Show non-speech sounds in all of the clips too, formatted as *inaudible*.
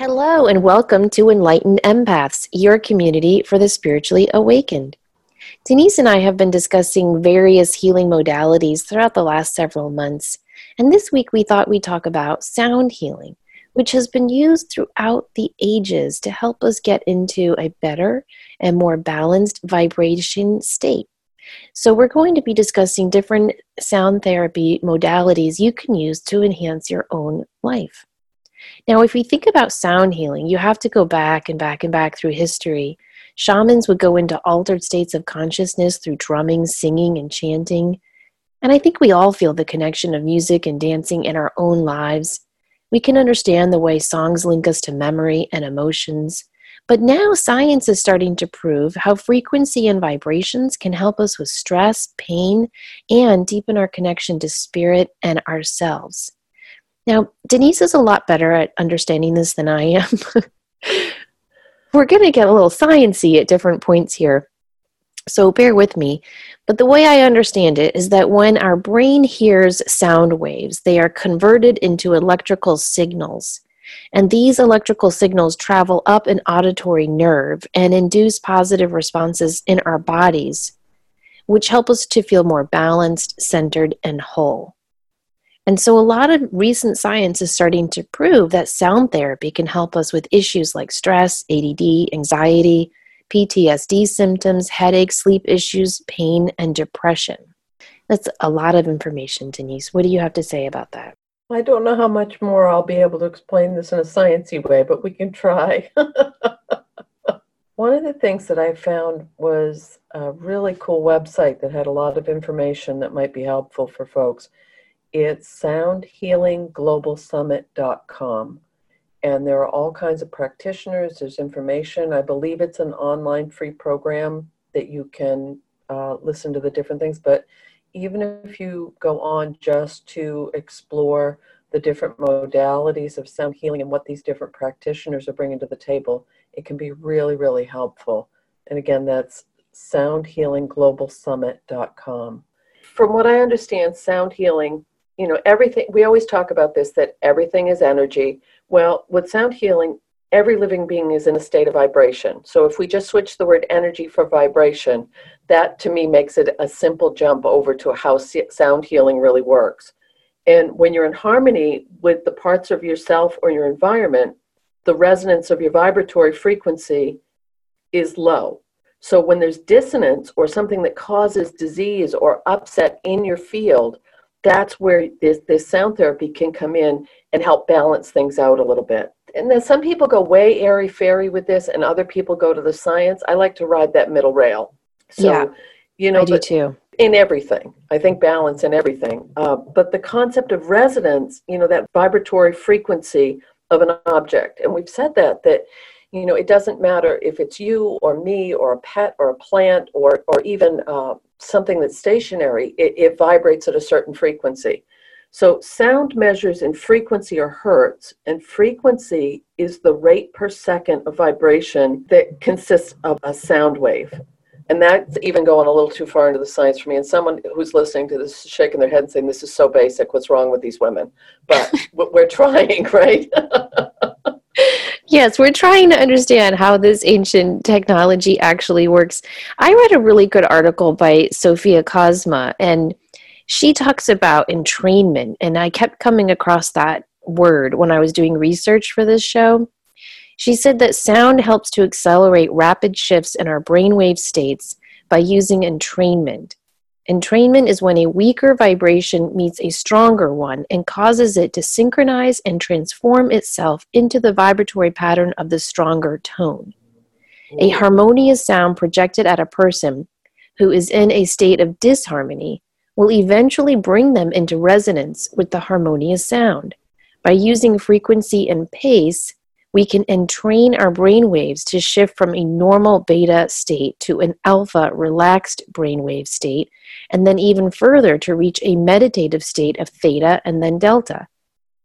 Hello, and welcome to Enlightened Empaths, your community for the spiritually awakened. Denise and I have been discussing various healing modalities throughout the last several months, and this week we thought we'd talk about sound healing, which has been used throughout the ages to help us get into a better and more balanced vibration state. So, we're going to be discussing different sound therapy modalities you can use to enhance your own life. Now, if we think about sound healing, you have to go back and back and back through history. Shamans would go into altered states of consciousness through drumming, singing, and chanting. And I think we all feel the connection of music and dancing in our own lives. We can understand the way songs link us to memory and emotions. But now science is starting to prove how frequency and vibrations can help us with stress, pain, and deepen our connection to spirit and ourselves. Now, Denise is a lot better at understanding this than I am. *laughs* We're going to get a little sciency at different points here. So bear with me. But the way I understand it is that when our brain hears sound waves, they are converted into electrical signals. And these electrical signals travel up an auditory nerve and induce positive responses in our bodies, which help us to feel more balanced, centered, and whole. And so, a lot of recent science is starting to prove that sound therapy can help us with issues like stress, ADD, anxiety, PTSD symptoms, headaches, sleep issues, pain, and depression. That's a lot of information, Denise. What do you have to say about that? I don't know how much more I'll be able to explain this in a sciencey way, but we can try. *laughs* One of the things that I found was a really cool website that had a lot of information that might be helpful for folks. It's soundhealingglobalsummit.com. And there are all kinds of practitioners, there's information. I believe it's an online free program that you can uh, listen to the different things. But even if you go on just to explore the different modalities of sound healing and what these different practitioners are bringing to the table, it can be really, really helpful. And again, that's soundhealingglobalsummit.com. From what I understand, sound healing you know everything we always talk about this that everything is energy. Well with sound healing every living being is in a state of vibration. So if we just switch the word energy for vibration that to me makes it a simple jump over to how sound healing really works. And when you're in harmony with the parts of yourself or your environment the resonance of your vibratory frequency is low. So when there's dissonance or something that causes disease or upset in your field that's where this, this sound therapy can come in and help balance things out a little bit. And then some people go way airy fairy with this, and other people go to the science. I like to ride that middle rail. So, yeah, you know, I do too. In everything, I think balance in everything. Uh, but the concept of resonance, you know, that vibratory frequency of an object, and we've said that that you know it doesn't matter if it's you or me or a pet or a plant or or even uh, something that's stationary, it, it vibrates at a certain frequency. So sound measures in frequency or hertz, and frequency is the rate per second of vibration that consists of a sound wave. And that's even going a little too far into the science for me. And someone who's listening to this is shaking their head and saying, This is so basic. What's wrong with these women? But *laughs* we're trying, *laughs* right? *laughs* Yes, we're trying to understand how this ancient technology actually works. I read a really good article by Sophia Cosma, and she talks about entrainment, and I kept coming across that word when I was doing research for this show. She said that sound helps to accelerate rapid shifts in our brainwave states by using entrainment. Entrainment is when a weaker vibration meets a stronger one and causes it to synchronize and transform itself into the vibratory pattern of the stronger tone. A harmonious sound projected at a person who is in a state of disharmony will eventually bring them into resonance with the harmonious sound. By using frequency and pace, we can entrain our brain waves to shift from a normal beta state to an alpha relaxed brainwave state, and then even further to reach a meditative state of theta and then delta.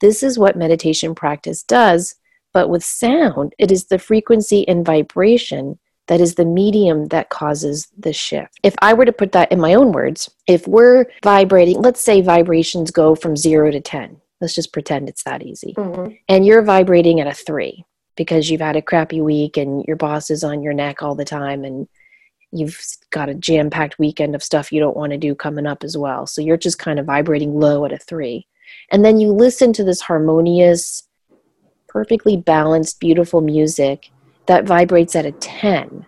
This is what meditation practice does, but with sound, it is the frequency and vibration that is the medium that causes the shift. If I were to put that in my own words, if we're vibrating, let's say vibrations go from zero to 10, Let's just pretend it's that easy. Mm-hmm. And you're vibrating at a three. because you've had a crappy week and your boss is on your neck all the time and you've got a jam packed weekend of stuff you don't want to do coming up as well. So you're just kind of vibrating low at a three. And then you listen to this harmonious, perfectly balanced, beautiful music that vibrates at a 10.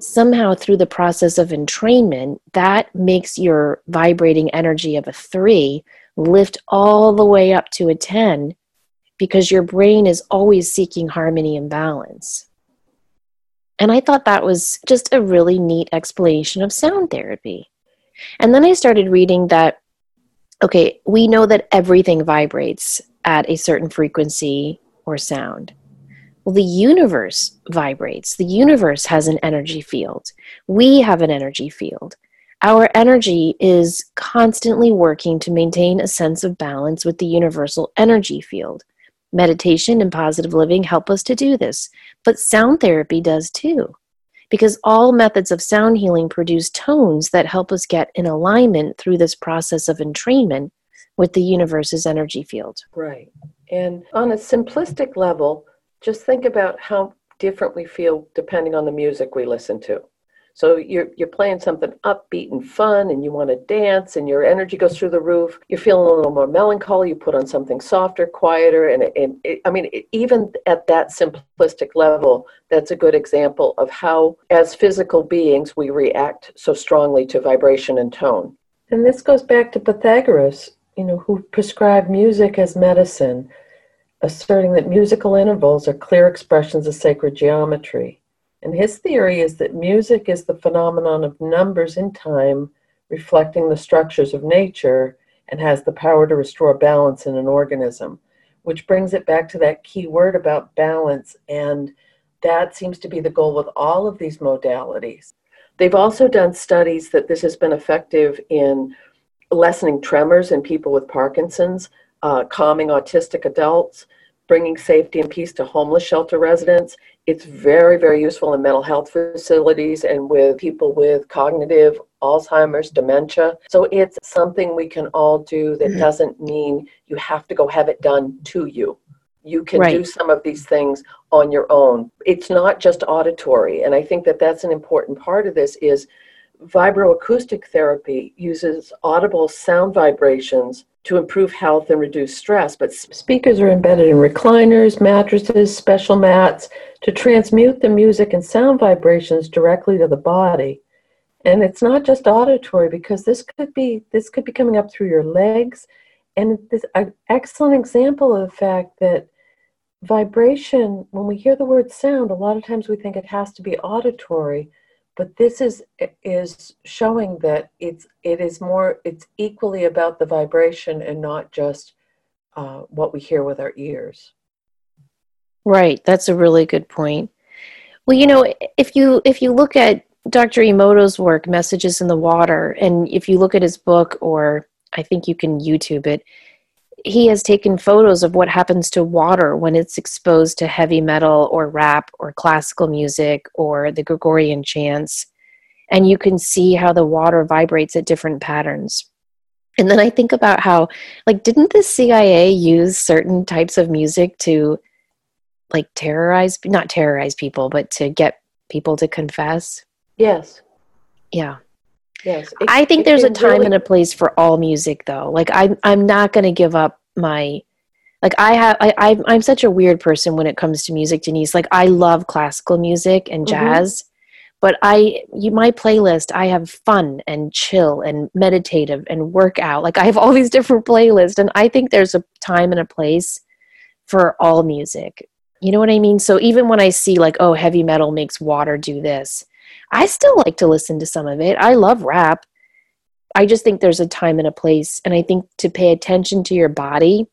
Somehow, through the process of entrainment, that makes your vibrating energy of a three lift all the way up to a 10 because your brain is always seeking harmony and balance. And I thought that was just a really neat explanation of sound therapy. And then I started reading that, okay, we know that everything vibrates at a certain frequency or sound. Well, the universe vibrates. The universe has an energy field. We have an energy field. Our energy is constantly working to maintain a sense of balance with the universal energy field. Meditation and positive living help us to do this, but sound therapy does too. Because all methods of sound healing produce tones that help us get in alignment through this process of entrainment with the universe's energy field. Right. And on a simplistic level, just think about how different we feel depending on the music we listen to. So you're you're playing something upbeat and fun, and you want to dance, and your energy goes through the roof. You're feeling a little more melancholy. You put on something softer, quieter, and, and it, I mean, it, even at that simplistic level, that's a good example of how, as physical beings, we react so strongly to vibration and tone. And this goes back to Pythagoras, you know, who prescribed music as medicine, asserting that musical intervals are clear expressions of sacred geometry. And his theory is that music is the phenomenon of numbers in time reflecting the structures of nature and has the power to restore balance in an organism, which brings it back to that key word about balance. And that seems to be the goal with all of these modalities. They've also done studies that this has been effective in lessening tremors in people with Parkinson's, uh, calming autistic adults, bringing safety and peace to homeless shelter residents. It's very, very useful in mental health facilities and with people with cognitive Alzheimer's, dementia. So it's something we can all do that mm-hmm. doesn't mean you have to go have it done to you. You can right. do some of these things on your own. It's not just auditory. And I think that that's an important part of this is vibroacoustic therapy uses audible sound vibrations to improve health and reduce stress. But speakers are embedded in recliners, mattresses, special mats to transmute the music and sound vibrations directly to the body. And it's not just auditory because this could be this could be coming up through your legs. And this an excellent example of the fact that vibration, when we hear the word sound, a lot of times we think it has to be auditory but this is is showing that it's it is more it's equally about the vibration and not just uh, what we hear with our ears. Right. That's a really good point. Well you know if you if you look at dr emoto's work messages in the water and if you look at his book or i think you can youtube it he has taken photos of what happens to water when it's exposed to heavy metal or rap or classical music or the Gregorian chants. And you can see how the water vibrates at different patterns. And then I think about how, like, didn't the CIA use certain types of music to, like, terrorize, not terrorize people, but to get people to confess? Yes. Yeah. Yes. It, I think there's a time really... and a place for all music though. Like I'm I'm not going to give up my like I have I I'm, I'm such a weird person when it comes to music, Denise. Like I love classical music and mm-hmm. jazz, mm-hmm. but I you my playlist, I have fun and chill and meditative and workout. Like I have all these different playlists and I think there's a time and a place for all music. You know what I mean? So even when I see like oh heavy metal makes water do this, I still like to listen to some of it. I love rap. I just think there's a time and a place. And I think to pay attention to your body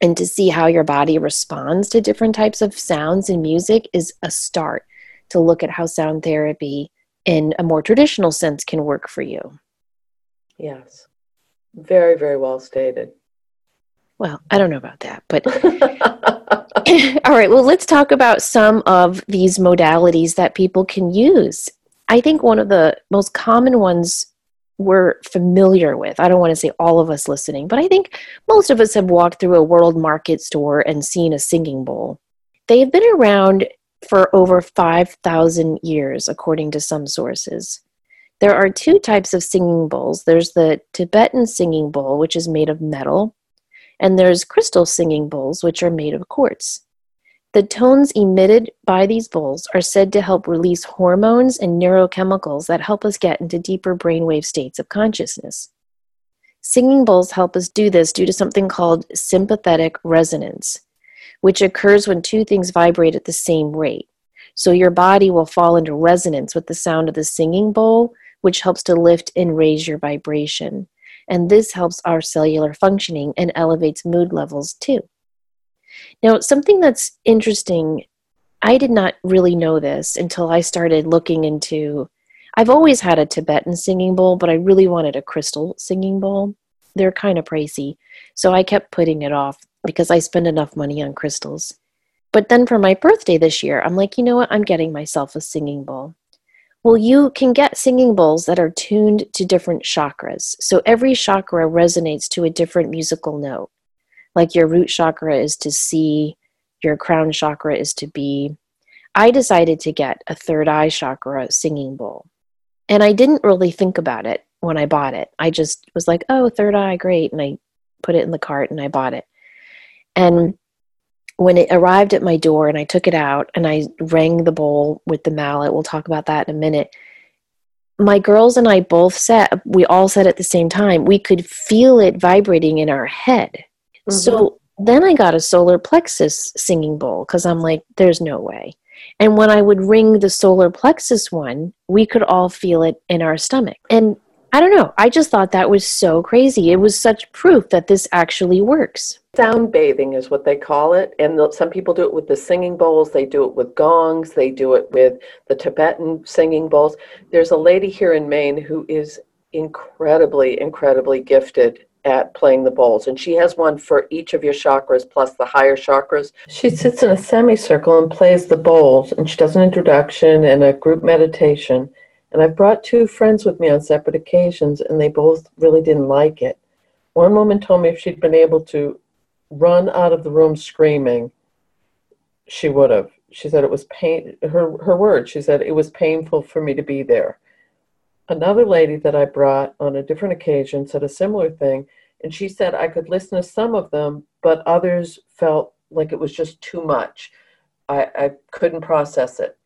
and to see how your body responds to different types of sounds and music is a start to look at how sound therapy in a more traditional sense can work for you. Yes. Very, very well stated. Well, I don't know about that, but *laughs* *laughs* all right, well, let's talk about some of these modalities that people can use. I think one of the most common ones we're familiar with. I don't want to say all of us listening, but I think most of us have walked through a world market store and seen a singing bowl. They've been around for over 5,000 years, according to some sources. There are two types of singing bowls there's the Tibetan singing bowl, which is made of metal, and there's crystal singing bowls, which are made of quartz. The tones emitted by these bowls are said to help release hormones and neurochemicals that help us get into deeper brainwave states of consciousness. Singing bowls help us do this due to something called sympathetic resonance, which occurs when two things vibrate at the same rate. So your body will fall into resonance with the sound of the singing bowl, which helps to lift and raise your vibration. And this helps our cellular functioning and elevates mood levels too. Now, something that's interesting, I did not really know this until I started looking into. I've always had a Tibetan singing bowl, but I really wanted a crystal singing bowl. They're kind of pricey, so I kept putting it off because I spend enough money on crystals. But then for my birthday this year, I'm like, you know what? I'm getting myself a singing bowl. Well, you can get singing bowls that are tuned to different chakras. So every chakra resonates to a different musical note like your root chakra is to C, your crown chakra is to B. I decided to get a third eye chakra singing bowl. And I didn't really think about it when I bought it. I just was like, oh, third eye, great. And I put it in the cart and I bought it. And when it arrived at my door and I took it out and I rang the bowl with the mallet, we'll talk about that in a minute. My girls and I both said, we all said at the same time, we could feel it vibrating in our head. Mm-hmm. So then I got a solar plexus singing bowl because I'm like, there's no way. And when I would ring the solar plexus one, we could all feel it in our stomach. And I don't know, I just thought that was so crazy. It was such proof that this actually works. Sound bathing is what they call it. And some people do it with the singing bowls, they do it with gongs, they do it with the Tibetan singing bowls. There's a lady here in Maine who is incredibly, incredibly gifted at playing the bowls. And she has one for each of your chakras plus the higher chakras. She sits in a semicircle and plays the bowls, and she does an introduction and a group meditation. And I've brought two friends with me on separate occasions, and they both really didn't like it. One woman told me if she'd been able to run out of the room screaming, she would have. She said it was pain. Her her word. She said it was painful for me to be there. Another lady that I brought on a different occasion said a similar thing, and she said I could listen to some of them, but others felt like it was just too much. I, I couldn't process it.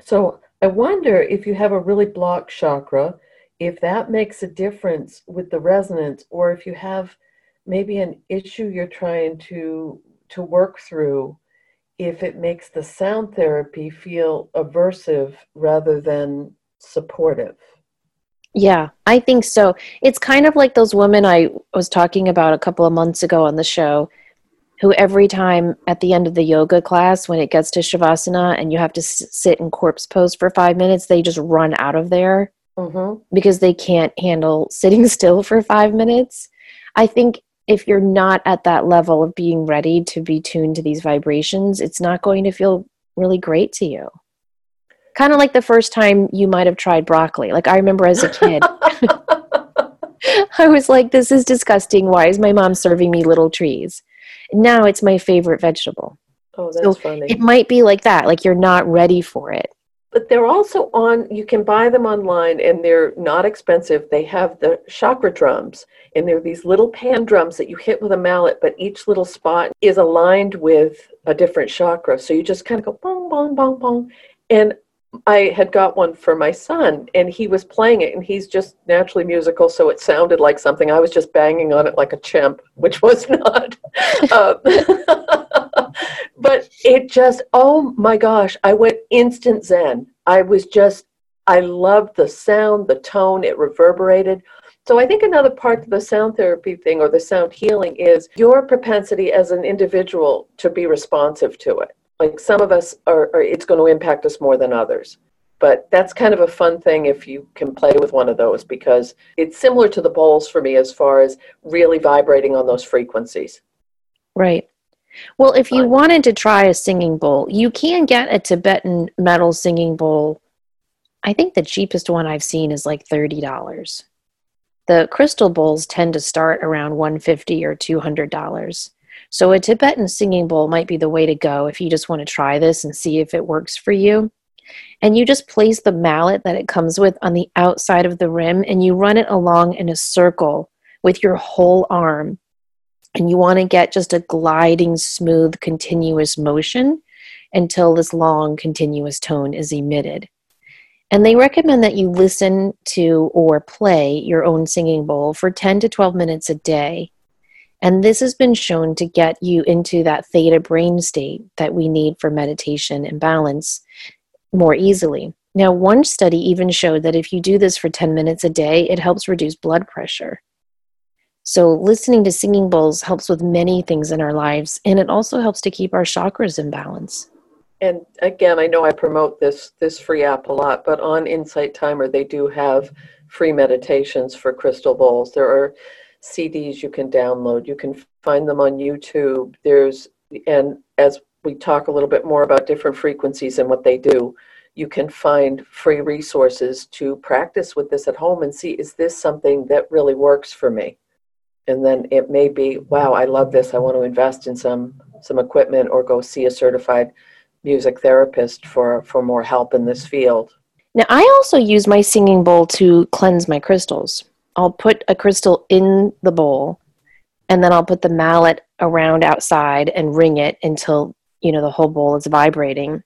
So I wonder if you have a really blocked chakra, if that makes a difference with the resonance, or if you have maybe an issue you're trying to to work through, if it makes the sound therapy feel aversive rather than supportive. Yeah, I think so. It's kind of like those women I was talking about a couple of months ago on the show who every time at the end of the yoga class when it gets to shavasana and you have to s- sit in corpse pose for 5 minutes, they just run out of there mm-hmm. because they can't handle *laughs* sitting still for 5 minutes. I think if you're not at that level of being ready to be tuned to these vibrations, it's not going to feel really great to you kind of like the first time you might have tried broccoli. Like I remember as a kid, *laughs* *laughs* I was like, this is disgusting. Why is my mom serving me little trees? Now it's my favorite vegetable. Oh, that's so funny. It might be like that, like you're not ready for it. But they're also on, you can buy them online and they're not expensive. They have the chakra drums and they're these little pan drums that you hit with a mallet, but each little spot is aligned with a different chakra. So you just kind of go bong, bong, bong, bong. And I had got one for my son and he was playing it and he's just naturally musical so it sounded like something. I was just banging on it like a chimp *laughs* which was not uh, *laughs* *laughs* but it just oh my gosh I went instant zen. I was just I loved the sound the tone it reverberated. So I think another part of the sound therapy thing or the sound healing is your propensity as an individual to be responsive to it like some of us are, are, it's going to impact us more than others. But that's kind of a fun thing if you can play with one of those because it's similar to the bowls for me as far as really vibrating on those frequencies. Right. Well if you wanted to try a singing bowl you can get a tibetan metal singing bowl. I think the cheapest one i've seen is like $30 the crystal bowls tend to start around 150 or $200 So, a Tibetan singing bowl might be the way to go if you just want to try this and see if it works for you. And you just place the mallet that it comes with on the outside of the rim and you run it along in a circle with your whole arm. And you want to get just a gliding, smooth, continuous motion until this long, continuous tone is emitted. And they recommend that you listen to or play your own singing bowl for 10 to 12 minutes a day. And this has been shown to get you into that theta brain state that we need for meditation and balance more easily. Now, one study even showed that if you do this for 10 minutes a day, it helps reduce blood pressure. So, listening to singing bowls helps with many things in our lives, and it also helps to keep our chakras in balance. And again, I know I promote this this free app a lot, but on Insight Timer, they do have free meditations for crystal bowls. There are CDs you can download. You can find them on YouTube. There's and as we talk a little bit more about different frequencies and what they do, you can find free resources to practice with this at home and see is this something that really works for me? And then it may be, wow, I love this. I want to invest in some some equipment or go see a certified music therapist for, for more help in this field. Now, I also use my singing bowl to cleanse my crystals. I'll put a crystal in the bowl and then I'll put the mallet around outside and ring it until, you know, the whole bowl is vibrating.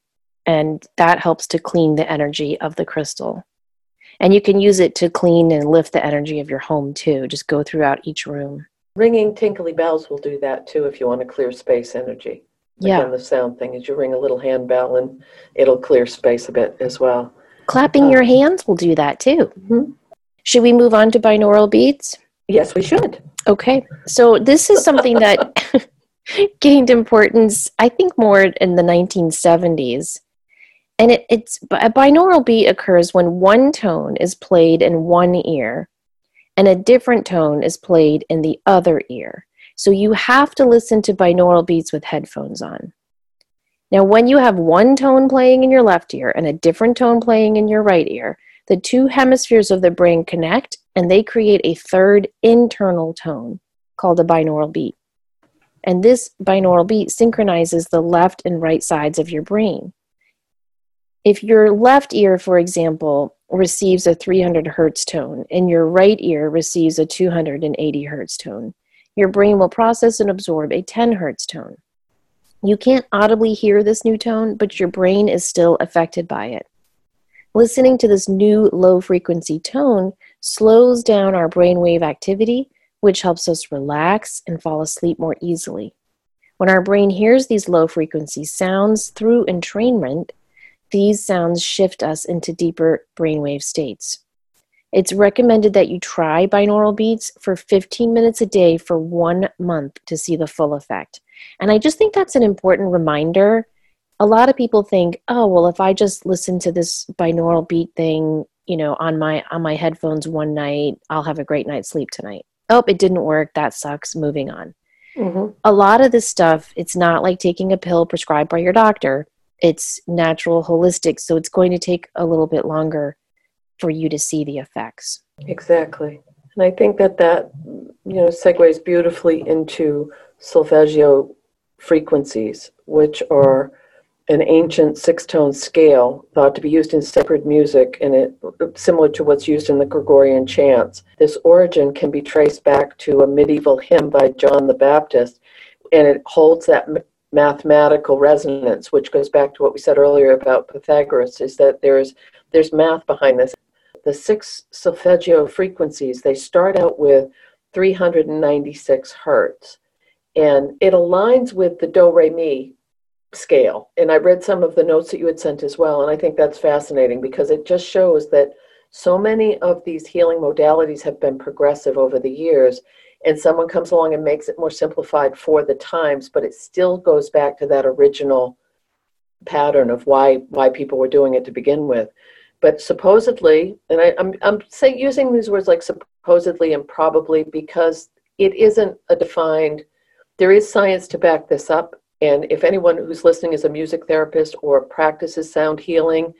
And that helps to clean the energy of the crystal. And you can use it to clean and lift the energy of your home too. Just go throughout each room. Ringing tinkly bells will do that too if you want to clear space energy. Yeah. Again, the sound thing is you ring a little handbell and it'll clear space a bit as well. Clapping um, your hands will do that too. Mm-hmm. Should we move on to binaural beats? Yes, we should. Okay. So this is something that *laughs* gained importance, I think, more in the 1970s. And it, it's a binaural beat occurs when one tone is played in one ear and a different tone is played in the other ear. So you have to listen to binaural beats with headphones on. Now, when you have one tone playing in your left ear and a different tone playing in your right ear, the two hemispheres of the brain connect and they create a third internal tone called a binaural beat. And this binaural beat synchronizes the left and right sides of your brain. If your left ear, for example, receives a 300 hertz tone and your right ear receives a 280 hertz tone, your brain will process and absorb a 10 hertz tone. You can't audibly hear this new tone, but your brain is still affected by it. Listening to this new low frequency tone slows down our brainwave activity, which helps us relax and fall asleep more easily. When our brain hears these low frequency sounds through entrainment, these sounds shift us into deeper brainwave states. It's recommended that you try binaural beats for 15 minutes a day for one month to see the full effect. And I just think that's an important reminder. A lot of people think, oh, well, if I just listen to this binaural beat thing, you know, on my on my headphones one night, I'll have a great night's sleep tonight. Oh, it didn't work. That sucks. Moving on. Mm-hmm. A lot of this stuff, it's not like taking a pill prescribed by your doctor. It's natural, holistic, so it's going to take a little bit longer for you to see the effects. Exactly. And I think that that, you know, segues beautifully into solfeggio frequencies, which are an ancient six-tone scale thought to be used in sacred music and it similar to what's used in the Gregorian chants. This origin can be traced back to a medieval hymn by John the Baptist and it holds that mathematical resonance which goes back to what we said earlier about Pythagoras is that there's there's math behind this the six solfeggio frequencies, they start out with 396 hertz. And it aligns with the do re mi scale. And I read some of the notes that you had sent as well. And I think that's fascinating because it just shows that so many of these healing modalities have been progressive over the years. And someone comes along and makes it more simplified for the times, but it still goes back to that original pattern of why why people were doing it to begin with but supposedly, and I, am I'm, I'm saying using these words like supposedly and probably because it isn't a defined. There is science to back this up, and if anyone who's listening is a music therapist or practices sound healing,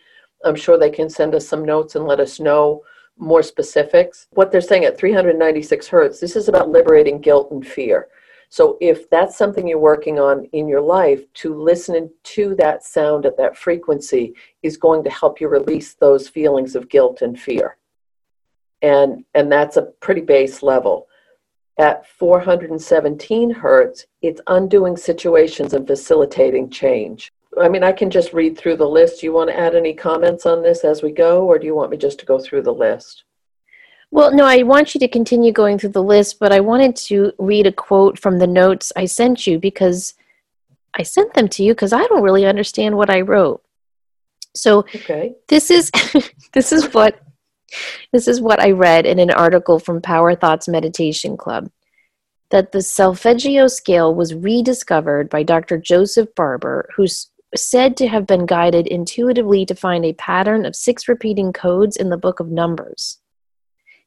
I'm sure they can send us some notes and let us know more specifics. What they're saying at 396 hertz, this is about liberating guilt and fear. So if that's something you're working on in your life, to listen to that sound at that frequency is going to help you release those feelings of guilt and fear. And, and that's a pretty base level. At 417 hertz, it's undoing situations and facilitating change. I mean, I can just read through the list. Do you want to add any comments on this as we go, or do you want me just to go through the list? Well, no, I want you to continue going through the list, but I wanted to read a quote from the notes I sent you because I sent them to you because I don't really understand what I wrote. So okay. this is *laughs* this is what this is what I read in an article from Power Thoughts Meditation Club that the solfeggio scale was rediscovered by Dr. Joseph Barber, who's said to have been guided intuitively to find a pattern of six repeating codes in the book of Numbers.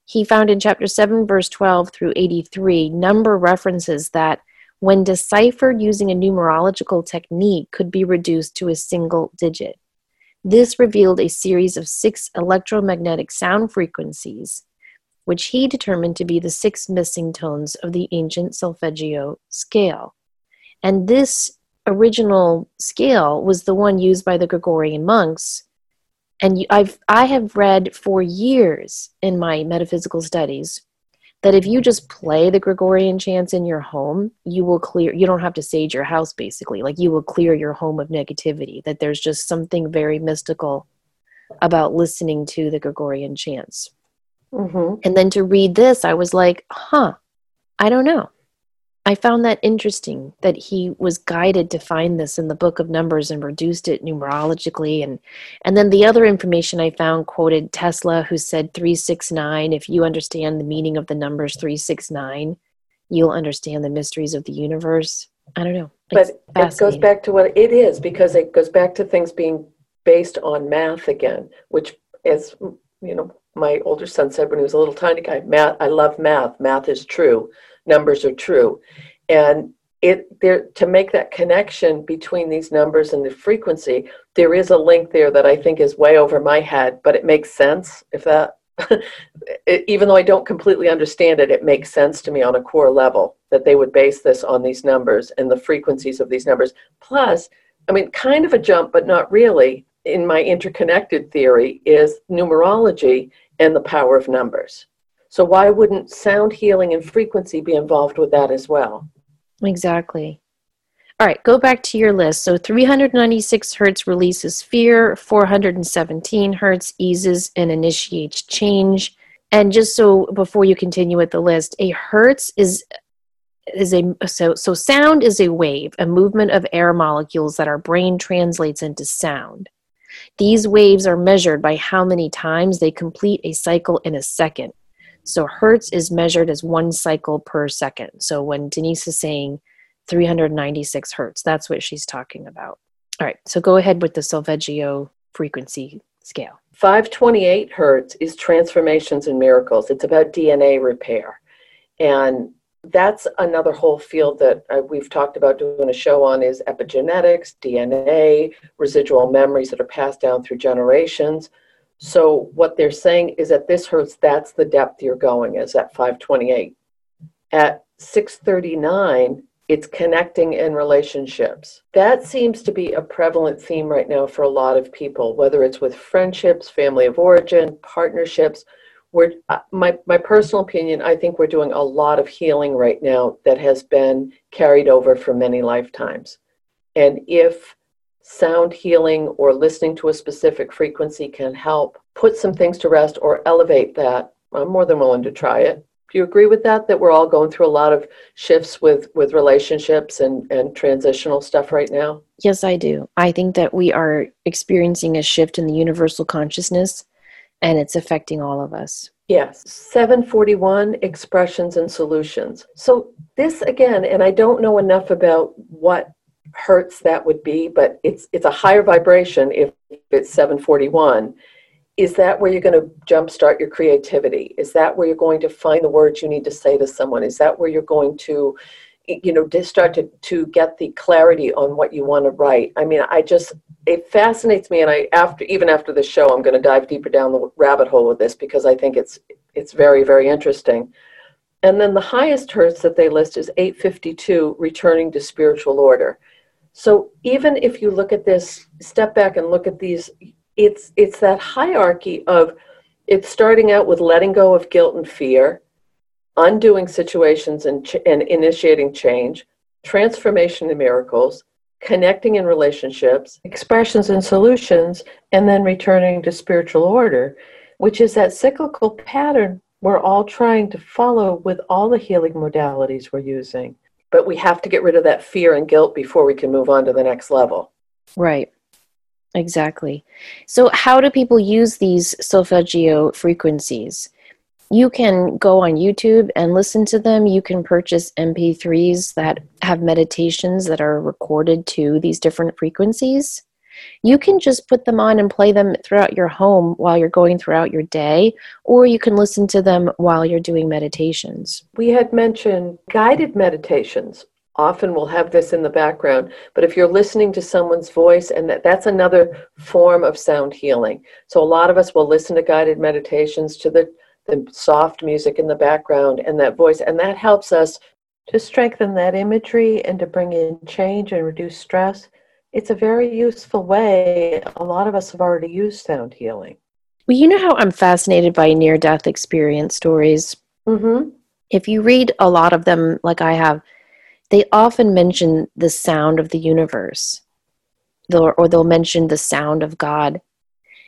He found in chapter 7, verse 12 through 83, number references that, when deciphered using a numerological technique, could be reduced to a single digit. This revealed a series of six electromagnetic sound frequencies, which he determined to be the six missing tones of the ancient solfeggio scale. And this original scale was the one used by the Gregorian monks and I've I have read for years in my metaphysical studies that if you just play the Gregorian chants in your home, you will clear you don't have to sage your house basically. Like you will clear your home of negativity. That there's just something very mystical about listening to the Gregorian chants. Mm-hmm. And then to read this, I was like, huh, I don't know. I found that interesting that he was guided to find this in the book of Numbers and reduced it numerologically. And, and then the other information I found quoted Tesla, who said 369 if you understand the meaning of the numbers 369, you'll understand the mysteries of the universe. I don't know. But it goes back to what it is because it goes back to things being based on math again, which is, you know, my older son said when he was a little tiny guy, math, I love math. Math is true numbers are true. And it there to make that connection between these numbers and the frequency, there is a link there that I think is way over my head, but it makes sense if that it, *laughs* even though I don't completely understand it, it makes sense to me on a core level that they would base this on these numbers and the frequencies of these numbers. Plus, I mean, kind of a jump, but not really, in my interconnected theory, is numerology and the power of numbers. So why wouldn't sound healing and frequency be involved with that as well? Exactly. All right, go back to your list. So 396 hertz releases fear, 417 hertz eases and initiates change. And just so before you continue with the list, a hertz is is a so so sound is a wave, a movement of air molecules that our brain translates into sound. These waves are measured by how many times they complete a cycle in a second. So hertz is measured as one cycle per second. So when Denise is saying 396 hertz, that's what she's talking about. All right, so go ahead with the Solfeggio frequency scale. 528 hertz is transformations and miracles. It's about DNA repair. And that's another whole field that uh, we've talked about doing a show on is epigenetics, DNA, residual memories that are passed down through generations. So what they're saying is at this hertz, that's the depth you're going is at 528. At 639, it's connecting in relationships. That seems to be a prevalent theme right now for a lot of people, whether it's with friendships, family of origin, partnerships. We're, uh, my, my personal opinion, I think we're doing a lot of healing right now that has been carried over for many lifetimes. And if sound healing or listening to a specific frequency can help put some things to rest or elevate that, I'm more than willing to try it. Do you agree with that? That we're all going through a lot of shifts with with relationships and and transitional stuff right now. Yes, I do. I think that we are experiencing a shift in the universal consciousness, and it's affecting all of us. Yes, 741 expressions and solutions. So, this again, and I don't know enough about what hertz that would be, but it's it's a higher vibration if it's 741. Is that where you're going to jumpstart your creativity? Is that where you're going to find the words you need to say to someone? Is that where you're going to, you know, start to, to get the clarity on what you want to write? I mean, I just it fascinates me, and I after even after the show, I'm going to dive deeper down the rabbit hole with this because I think it's it's very very interesting And then the highest hertz that they list is 852, returning to spiritual order. So even if you look at this, step back and look at these, it's it's that hierarchy of it's starting out with letting go of guilt and fear, undoing situations and, ch- and initiating change, transformation and miracles, connecting in relationships, expressions and solutions, and then returning to spiritual order, which is that cyclical pattern we're all trying to follow with all the healing modalities we're using. But we have to get rid of that fear and guilt before we can move on to the next level. Right. Exactly. So, how do people use these solfeggio frequencies? You can go on YouTube and listen to them. You can purchase MP3s that have meditations that are recorded to these different frequencies. You can just put them on and play them throughout your home while you're going throughout your day, or you can listen to them while you're doing meditations. We had mentioned guided meditations. Often we will have this in the background but if you're listening to someone's voice and that, that's another form of sound healing. So a lot of us will listen to guided meditations to the, the soft music in the background and that voice and that helps us to strengthen that imagery and to bring in change and reduce stress it's a very useful way a lot of us have already used sound healing well you know how i'm fascinated by near death experience stories mm-hmm. if you read a lot of them like i have they often mention the sound of the universe, they'll, or they'll mention the sound of God.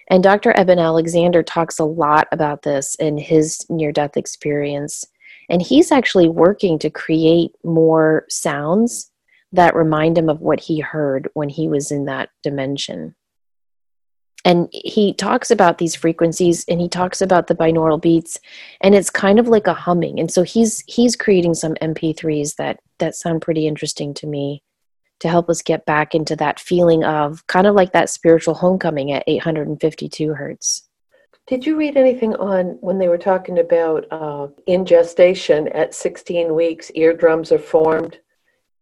And Dr. Eben Alexander talks a lot about this in his near death experience. And he's actually working to create more sounds that remind him of what he heard when he was in that dimension. And he talks about these frequencies and he talks about the binaural beats and it's kind of like a humming. And so he's he's creating some mp3s that that sound pretty interesting to me to help us get back into that feeling of kind of like that spiritual homecoming at 852 hertz. Did you read anything on when they were talking about uh, in gestation at 16 weeks eardrums are formed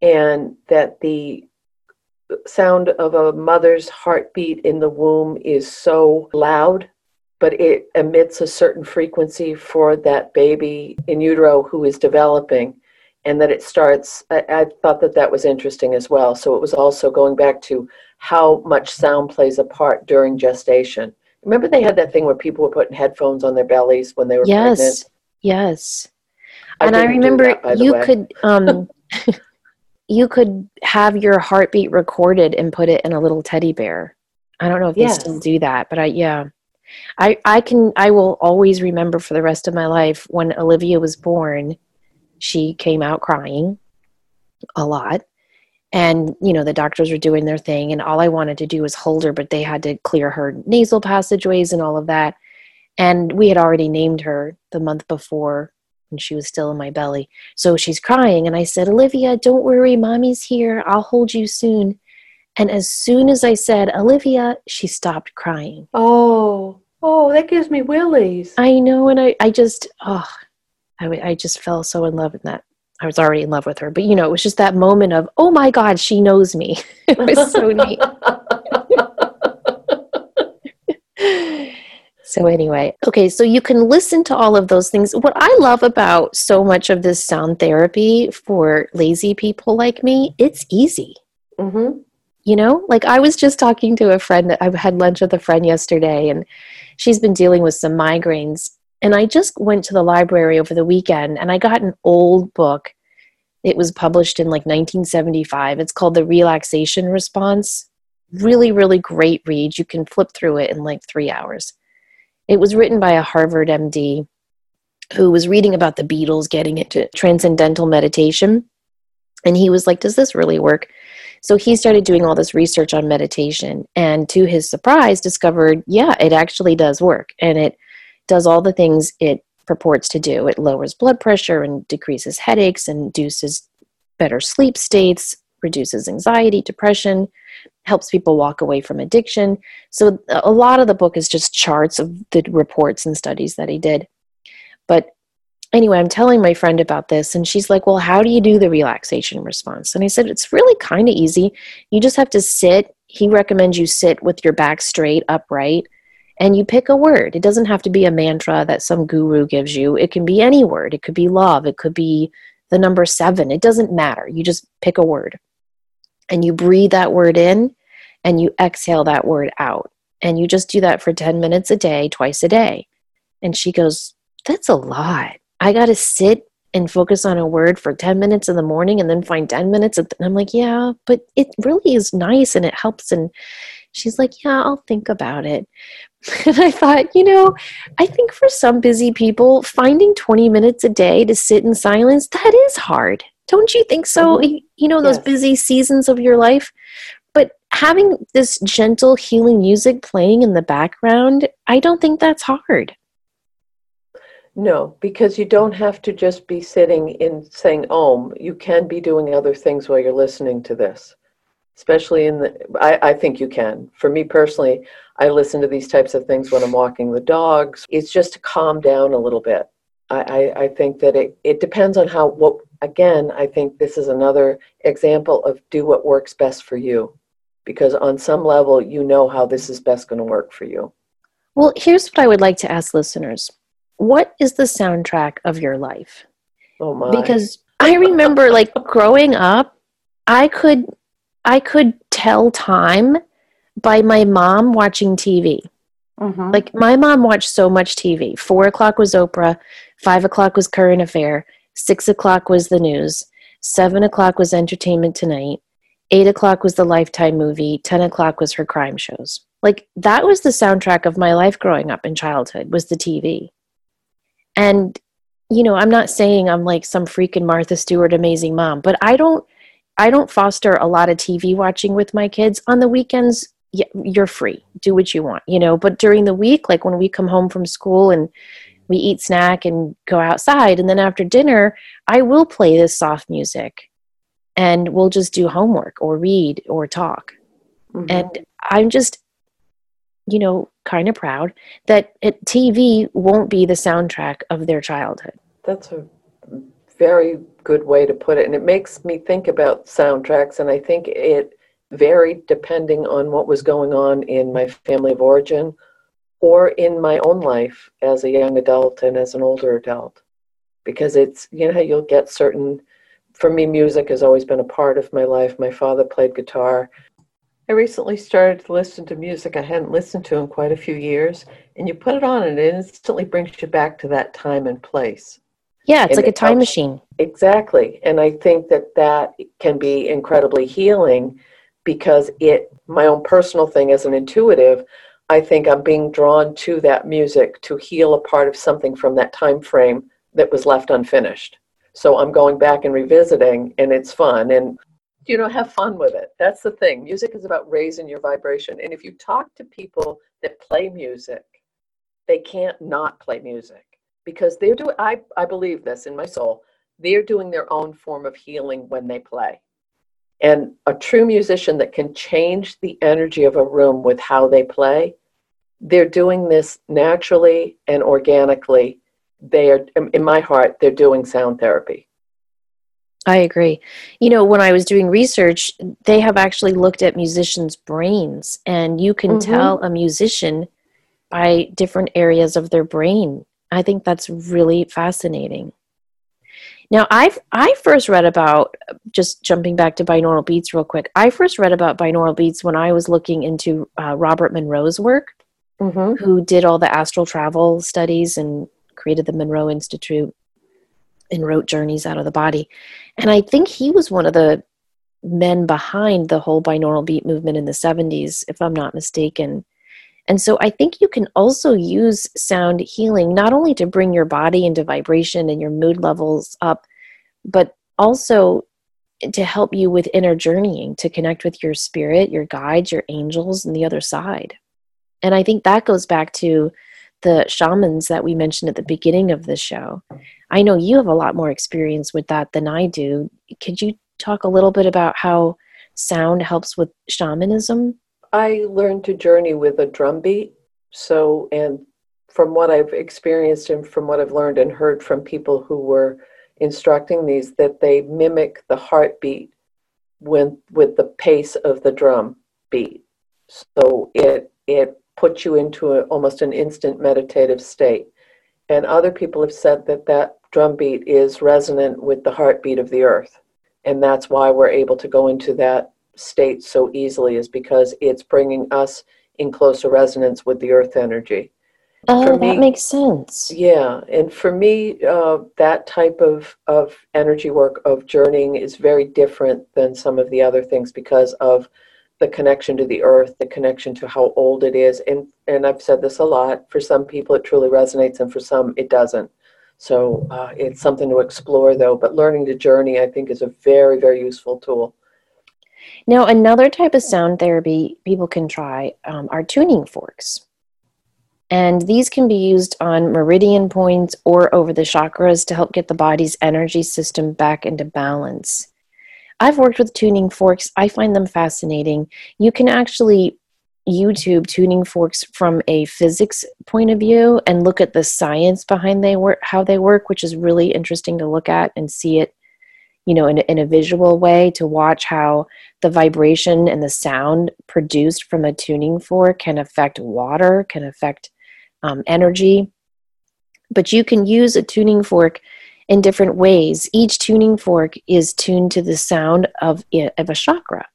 and that the sound of a mother's heartbeat in the womb is so loud, but it emits a certain frequency for that baby in utero who is developing, and that it starts. I, I thought that that was interesting as well. So it was also going back to how much sound plays a part during gestation. Remember, they had that thing where people were putting headphones on their bellies when they were yes, pregnant. Yes, I and I remember that, you could. Um, *laughs* you could have your heartbeat recorded and put it in a little teddy bear. I don't know if yes. they still do that, but I yeah. I I can I will always remember for the rest of my life when Olivia was born, she came out crying a lot. And you know, the doctors were doing their thing and all I wanted to do was hold her, but they had to clear her nasal passageways and all of that. And we had already named her the month before and she was still in my belly. So she's crying, and I said, Olivia, don't worry, mommy's here. I'll hold you soon. And as soon as I said, Olivia, she stopped crying. Oh, oh, that gives me willies. I know, and I, I just, oh, I, I just fell so in love with that. I was already in love with her, but you know, it was just that moment of, oh my God, she knows me. *laughs* it was so neat. *laughs* So, anyway, okay, so you can listen to all of those things. What I love about so much of this sound therapy for lazy people like me, it's easy. Mm-hmm. You know, like I was just talking to a friend, I had lunch with a friend yesterday, and she's been dealing with some migraines. And I just went to the library over the weekend and I got an old book. It was published in like 1975. It's called The Relaxation Response. Really, really great read. You can flip through it in like three hours it was written by a Harvard MD who was reading about the Beatles getting into transcendental meditation. And he was like, Does this really work? So he started doing all this research on meditation. And to his surprise, discovered, yeah, it actually does work. And it does all the things it purports to do. It lowers blood pressure and decreases headaches, and induces better sleep states, reduces anxiety, depression, helps people walk away from addiction. So a lot of the book is just charts of the reports and studies that he did. But anyway, I'm telling my friend about this, and she's like, Well, how do you do the relaxation response? And I said, It's really kind of easy. You just have to sit. He recommends you sit with your back straight, upright, and you pick a word. It doesn't have to be a mantra that some guru gives you. It can be any word. It could be love. It could be the number seven. It doesn't matter. You just pick a word and you breathe that word in and you exhale that word out. And you just do that for 10 minutes a day, twice a day. And she goes, That's a lot. I got to sit and focus on a word for 10 minutes in the morning and then find 10 minutes. And I'm like, Yeah, but it really is nice and it helps. And she's like, Yeah, I'll think about it. *laughs* And I thought, you know, I think for some busy people, finding 20 minutes a day to sit in silence, that is hard. Don't you think so? Mm-hmm. You know, those yes. busy seasons of your life. But having this gentle healing music playing in the background, I don't think that's hard. No, because you don't have to just be sitting in saying Om. You can be doing other things while you're listening to this. Especially in the, I, I think you can. For me personally, I listen to these types of things when I'm walking the dogs. It's just to calm down a little bit. I, I, I think that it, it depends on how, what, again, I think this is another example of do what works best for you. Because on some level, you know how this is best going to work for you. Well, here's what I would like to ask listeners What is the soundtrack of your life? Oh, my. Because I remember, like, growing up, I could I could tell time by my mom watching TV. Mm-hmm. Like my mom watched so much TV. Four o'clock was Oprah, five o'clock was Current Affair, six o'clock was the news, seven o'clock was Entertainment Tonight, eight o'clock was the Lifetime movie, ten o'clock was her crime shows. Like that was the soundtrack of my life growing up in childhood was the TV. And you know, I'm not saying I'm like some freaking Martha Stewart amazing mom, but I don't I don't foster a lot of TV watching with my kids. On the weekends, you're free do what you want you know but during the week like when we come home from school and we eat snack and go outside. And then after dinner i will play this soft music and we'll just do homework or read or talk. Mm-hmm. and i'm just you know kind of proud that it, tv won't be the soundtrack of their childhood. That's a very good way to put it. And it makes me think about soundtracks. And i think it varied depending on what was going on in my family of origin or in my own life as a young adult and as an older adult. Because it's, you know, you'll get certain, for me, music has always been a part of my life. My father played guitar. I recently started to listen to music I hadn't listened to in quite a few years, and you put it on and it instantly brings you back to that time and place. Yeah, it's and like it a time helps. machine. Exactly. And I think that that can be incredibly healing because it my own personal thing as an intuitive i think i'm being drawn to that music to heal a part of something from that time frame that was left unfinished. So i'm going back and revisiting and it's fun and you know have fun with it. That's the thing. Music is about raising your vibration and if you talk to people that play music they can't not play music because they're doing i, I believe this in my soul they're doing their own form of healing when they play and a true musician that can change the energy of a room with how they play, they're doing this naturally and organically. They are, in my heart, they're doing sound therapy. I agree. You know, when I was doing research, they have actually looked at musicians' brains, and you can mm-hmm. tell a musician by different areas of their brain. I think that's really fascinating. Now, I've I first read about just jumping back to binaural beats real quick. I first read about binaural beats when I was looking into uh, Robert Monroe's work, mm-hmm. who did all the astral travel studies and created the Monroe Institute and wrote Journeys Out of the Body. And I think he was one of the men behind the whole binaural beat movement in the 70s, if I'm not mistaken. And so I think you can also use sound healing not only to bring your body into vibration and your mood levels up, but also to help you with inner journeying, to connect with your spirit, your guides, your angels, and the other side. And I think that goes back to the shamans that we mentioned at the beginning of the show. I know you have a lot more experience with that than I do. Could you talk a little bit about how sound helps with shamanism? I learned to journey with a drum beat. So, and from what I've experienced and from what I've learned and heard from people who were instructing these, that they mimic the heartbeat when with the pace of the drum beat. So it it puts you into a, almost an instant meditative state. And other people have said that that drum beat is resonant with the heartbeat of the earth. And that's why we're able to go into that state so easily, is because it's bringing us in closer resonance with the earth energy. Oh, for that makes sense. Yeah, and for me, uh, that type of of energy work of journeying is very different than some of the other things because of the connection to the earth, the connection to how old it is, and and I've said this a lot. For some people, it truly resonates, and for some, it doesn't. So uh, it's something to explore, though. But learning to journey, I think, is a very very useful tool. Now, another type of sound therapy people can try um, are tuning forks. And these can be used on meridian points or over the chakras to help get the body's energy system back into balance. I've worked with tuning forks. I find them fascinating. You can actually YouTube tuning forks from a physics point of view and look at the science behind they work, how they work, which is really interesting to look at and see it, you know, in, in a visual way to watch how the vibration and the sound produced from a tuning fork can affect water, can affect um, energy. But you can use a tuning fork in different ways. Each tuning fork is tuned to the sound of, of a chakra.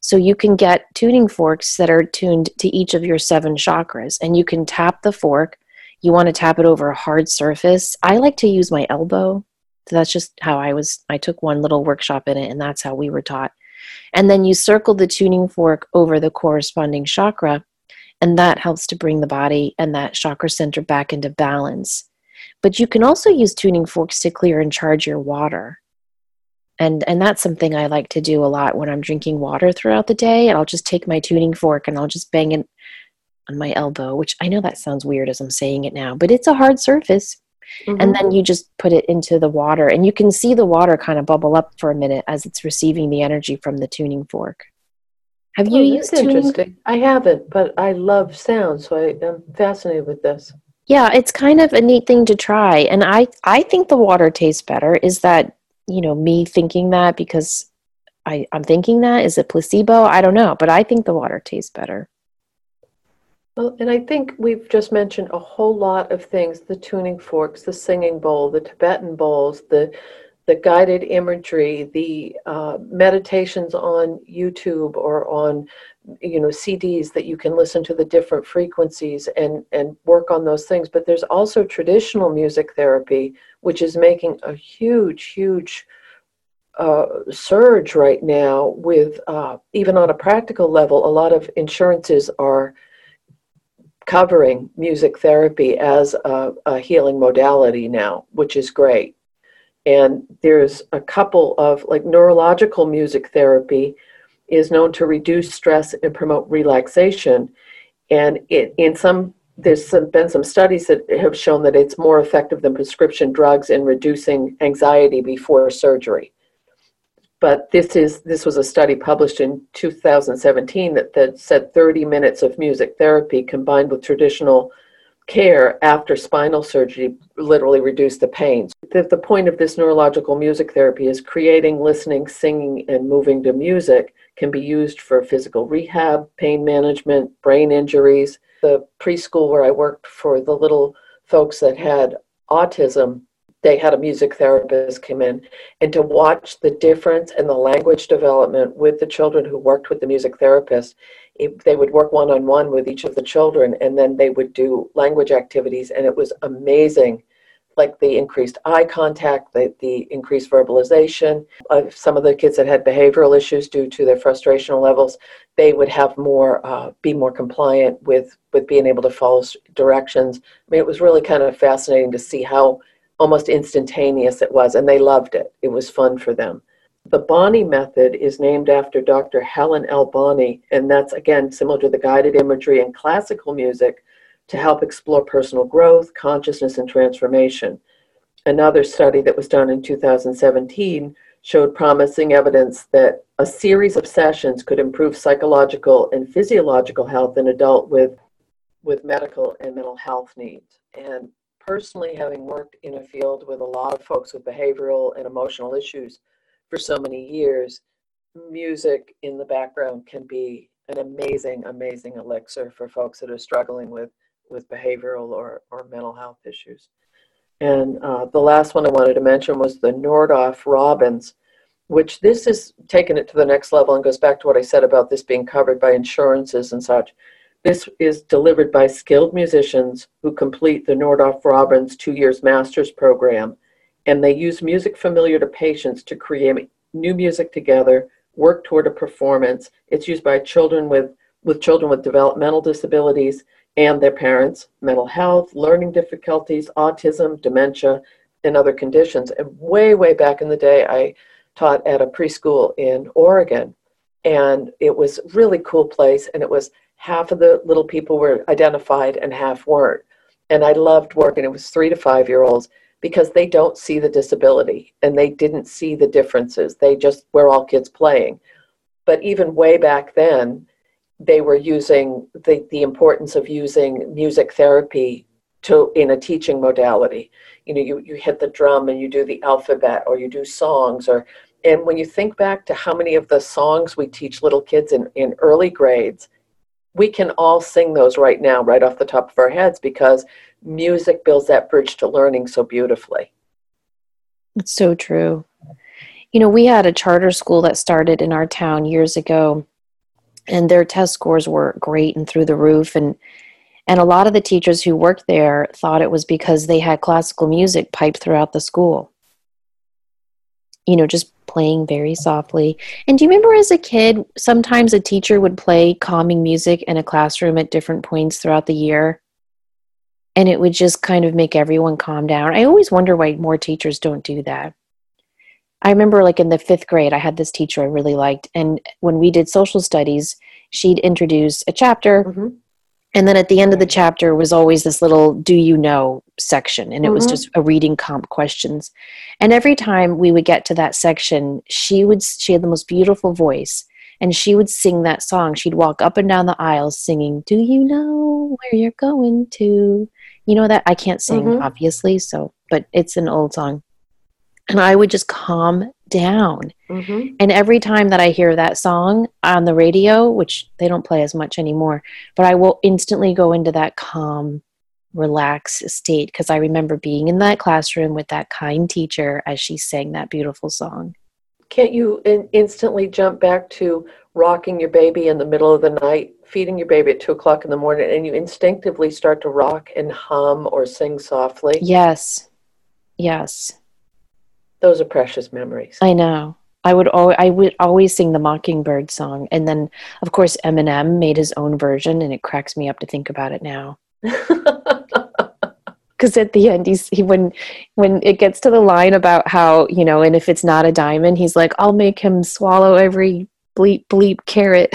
So you can get tuning forks that are tuned to each of your seven chakras, and you can tap the fork. You want to tap it over a hard surface. I like to use my elbow. So that's just how I was. I took one little workshop in it, and that's how we were taught. And then you circle the tuning fork over the corresponding chakra, and that helps to bring the body and that chakra center back into balance. But you can also use tuning forks to clear and charge your water. And, and that's something I like to do a lot when I'm drinking water throughout the day. And I'll just take my tuning fork and I'll just bang it on my elbow, which I know that sounds weird as I'm saying it now, but it's a hard surface. Mm-hmm. And then you just put it into the water, and you can see the water kind of bubble up for a minute as it's receiving the energy from the tuning fork. Have you oh, used tuning? interesting? I haven't, but I love sound, so I am fascinated with this. Yeah, it's kind of a neat thing to try, and I I think the water tastes better. Is that you know me thinking that because I I'm thinking that is it placebo? I don't know, but I think the water tastes better. Well, and I think we've just mentioned a whole lot of things: the tuning forks, the singing bowl, the Tibetan bowls, the the guided imagery, the uh, meditations on YouTube or on you know CDs that you can listen to the different frequencies and and work on those things. But there's also traditional music therapy, which is making a huge, huge uh, surge right now. With uh, even on a practical level, a lot of insurances are covering music therapy as a, a healing modality now, which is great. And there's a couple of like neurological music therapy is known to reduce stress and promote relaxation. And it, in some there's some, been some studies that have shown that it's more effective than prescription drugs in reducing anxiety before surgery but this is this was a study published in 2017 that, that said 30 minutes of music therapy combined with traditional care after spinal surgery literally reduced the pain. The, the point of this neurological music therapy is creating, listening, singing, and moving to music can be used for physical rehab, pain management, brain injuries. The preschool where I worked for the little folks that had autism, they had a music therapist come in and to watch the difference in the language development with the children who worked with the music therapist. It, they would work one on one with each of the children and then they would do language activities and it was amazing like the increased eye contact the, the increased verbalization of some of the kids that had behavioral issues due to their frustrational levels they would have more uh, be more compliant with with being able to follow directions. I mean it was really kind of fascinating to see how almost instantaneous it was and they loved it it was fun for them the Bonny method is named after Dr. Helen L. Bonny, and that's again similar to the guided imagery and classical music to help explore personal growth, consciousness, and transformation. Another study that was done in 2017 showed promising evidence that a series of sessions could improve psychological and physiological health in adult with, with medical and mental health needs. And personally, having worked in a field with a lot of folks with behavioral and emotional issues, for so many years, music in the background can be an amazing, amazing elixir for folks that are struggling with, with behavioral or, or mental health issues. And uh, the last one I wanted to mention was the Nordoff Robbins, which this is taking it to the next level and goes back to what I said about this being covered by insurances and such. This is delivered by skilled musicians who complete the Nordoff Robbins two years master's program. And they use music familiar to patients to create new music together, work toward a performance. It's used by children with, with children with developmental disabilities and their parents, mental health, learning difficulties, autism, dementia, and other conditions. And way, way back in the day, I taught at a preschool in Oregon. And it was really cool place. And it was half of the little people were identified and half weren't. And I loved working. It was three to five year olds because they don't see the disability and they didn't see the differences. They just, we're all kids playing. But even way back then, they were using the, the importance of using music therapy to in a teaching modality. You know, you, you hit the drum and you do the alphabet or you do songs or and when you think back to how many of the songs we teach little kids in, in early grades, we can all sing those right now, right off the top of our heads, because music builds that bridge to learning so beautifully. It's so true. You know, we had a charter school that started in our town years ago, and their test scores were great and through the roof. And and a lot of the teachers who worked there thought it was because they had classical music piped throughout the school. You know, just playing very softly. And do you remember as a kid, sometimes a teacher would play calming music in a classroom at different points throughout the year? And it would just kind of make everyone calm down. I always wonder why more teachers don't do that. I remember, like in the fifth grade, I had this teacher I really liked. And when we did social studies, she'd introduce a chapter. Mm-hmm and then at the end of the chapter was always this little do you know? section. And it mm-hmm. was just a reading comp questions. And every time we would get to that section she would she had the most beautiful voice and she would sing that song. She'd walk up and down the aisles singing do you know where you're going to? You know that? I can't sing mm-hmm. obviously so but it's an old song. And i would just calm down. Mm-hmm. And every time that I hear that song on the radio, which they don't play as much anymore, but I will instantly go into that calm, relaxed state because I remember being in that classroom with that kind teacher as she sang that beautiful song. Can't you in- instantly jump back to rocking your baby in the middle of the night, feeding your baby at two o'clock in the morning, and you instinctively start to rock and hum or sing softly? Yes. Yes those are precious memories. I know. I would al- I would always sing the Mockingbird song, and then of course Eminem made his own version, and it cracks me up to think about it now. *laughs* Because at the end, he's he when when it gets to the line about how you know, and if it's not a diamond, he's like, "I'll make him swallow every bleep bleep carat."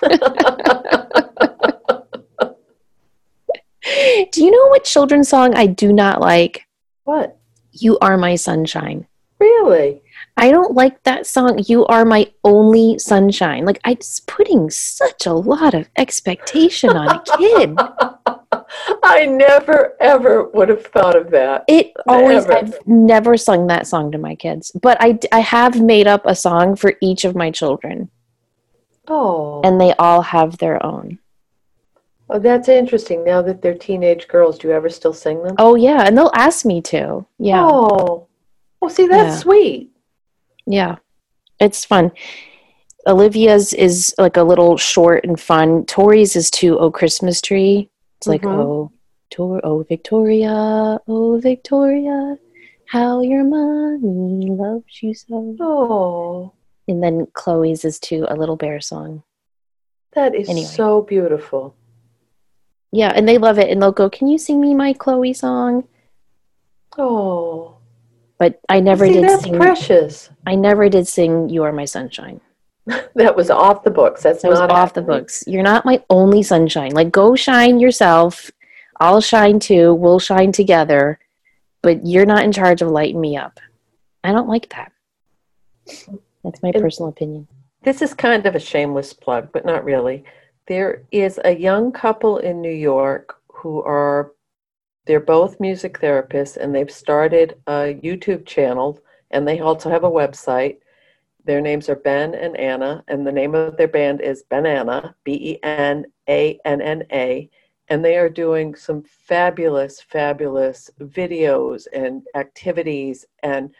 *laughs* do you know what children's song I do not like? What? You are my sunshine. Really? I don't like that song, You Are My Only Sunshine. Like, I'm putting such a lot of expectation on a kid. *laughs* I never, ever would have thought of that. It always, never. I've never sung that song to my kids, but I, I have made up a song for each of my children. Oh. And they all have their own. Oh, that's interesting. Now that they're teenage girls, do you ever still sing them? Oh, yeah. And they'll ask me to. Yeah. Oh. Well, see, that's yeah. sweet. Yeah, it's fun. Olivia's is like a little short and fun. Tori's is too Oh Christmas Tree. It's like mm-hmm. oh, Tor, oh Victoria, oh Victoria, how your mommy loves you so. Oh. And then Chloe's is too a little bear song. That is anyway. so beautiful. Yeah, and they love it, and they'll go, "Can you sing me my Chloe song?" Oh but I never See, did that's sing. Precious. I never did sing "You Are My Sunshine." *laughs* that was off the books. That's that was off happening. the books. You're not my only sunshine. Like, go shine yourself. I'll shine too. We'll shine together. But you're not in charge of lighting me up. I don't like that. That's my and personal opinion. This is kind of a shameless plug, but not really. There is a young couple in New York who are they're both music therapists and they've started a YouTube channel and they also have a website. Their names are Ben and Anna, and the name of their band is Banana, B E N A N N A. And they are doing some fabulous, fabulous videos and activities, and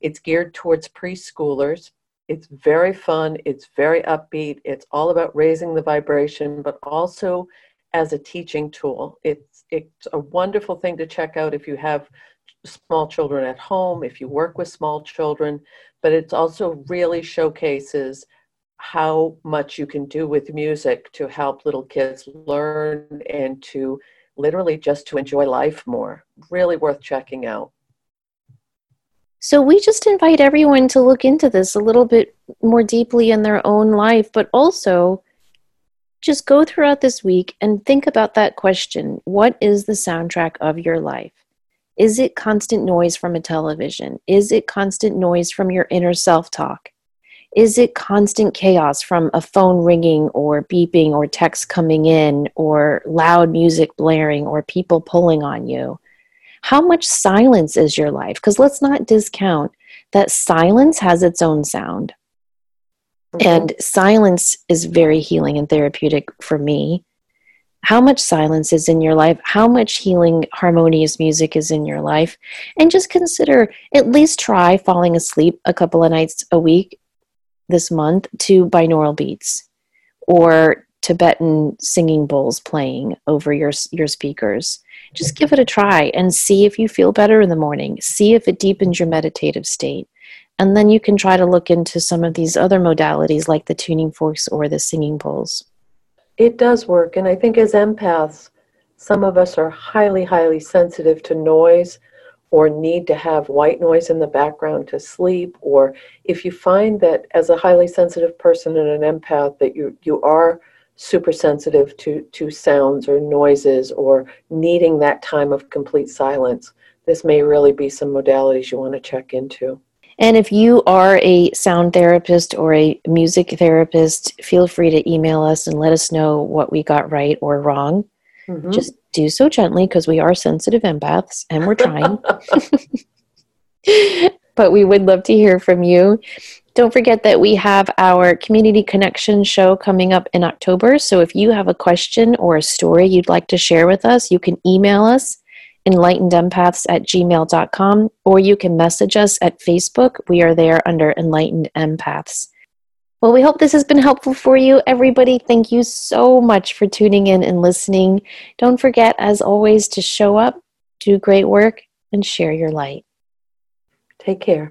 it's geared towards preschoolers. It's very fun, it's very upbeat, it's all about raising the vibration, but also as a teaching tool. It's, it's a wonderful thing to check out if you have small children at home, if you work with small children, but it also really showcases how much you can do with music to help little kids learn and to literally just to enjoy life more. Really worth checking out. So we just invite everyone to look into this a little bit more deeply in their own life, but also just go throughout this week and think about that question What is the soundtrack of your life? Is it constant noise from a television? Is it constant noise from your inner self talk? Is it constant chaos from a phone ringing or beeping or text coming in or loud music blaring or people pulling on you? How much silence is your life? Because let's not discount that silence has its own sound. Mm-hmm. And silence is very healing and therapeutic for me how much silence is in your life, how much healing, harmonious music is in your life, and just consider at least try falling asleep a couple of nights a week this month to binaural beats or Tibetan singing bowls playing over your your speakers. Just give it a try and see if you feel better in the morning. See if it deepens your meditative state. And then you can try to look into some of these other modalities like the tuning forks or the singing bowls. It does work. And I think as empaths, some of us are highly, highly sensitive to noise or need to have white noise in the background to sleep. Or if you find that as a highly sensitive person and an empath that you, you are super sensitive to, to sounds or noises or needing that time of complete silence, this may really be some modalities you want to check into. And if you are a sound therapist or a music therapist, feel free to email us and let us know what we got right or wrong. Mm-hmm. Just do so gently because we are sensitive empaths and we're trying. *laughs* *laughs* but we would love to hear from you. Don't forget that we have our Community Connection show coming up in October. So if you have a question or a story you'd like to share with us, you can email us enlightenedempaths at gmail.com, or you can message us at Facebook. We are there under Enlightened Empaths. Well, we hope this has been helpful for you, everybody. Thank you so much for tuning in and listening. Don't forget, as always, to show up, do great work, and share your light. Take care.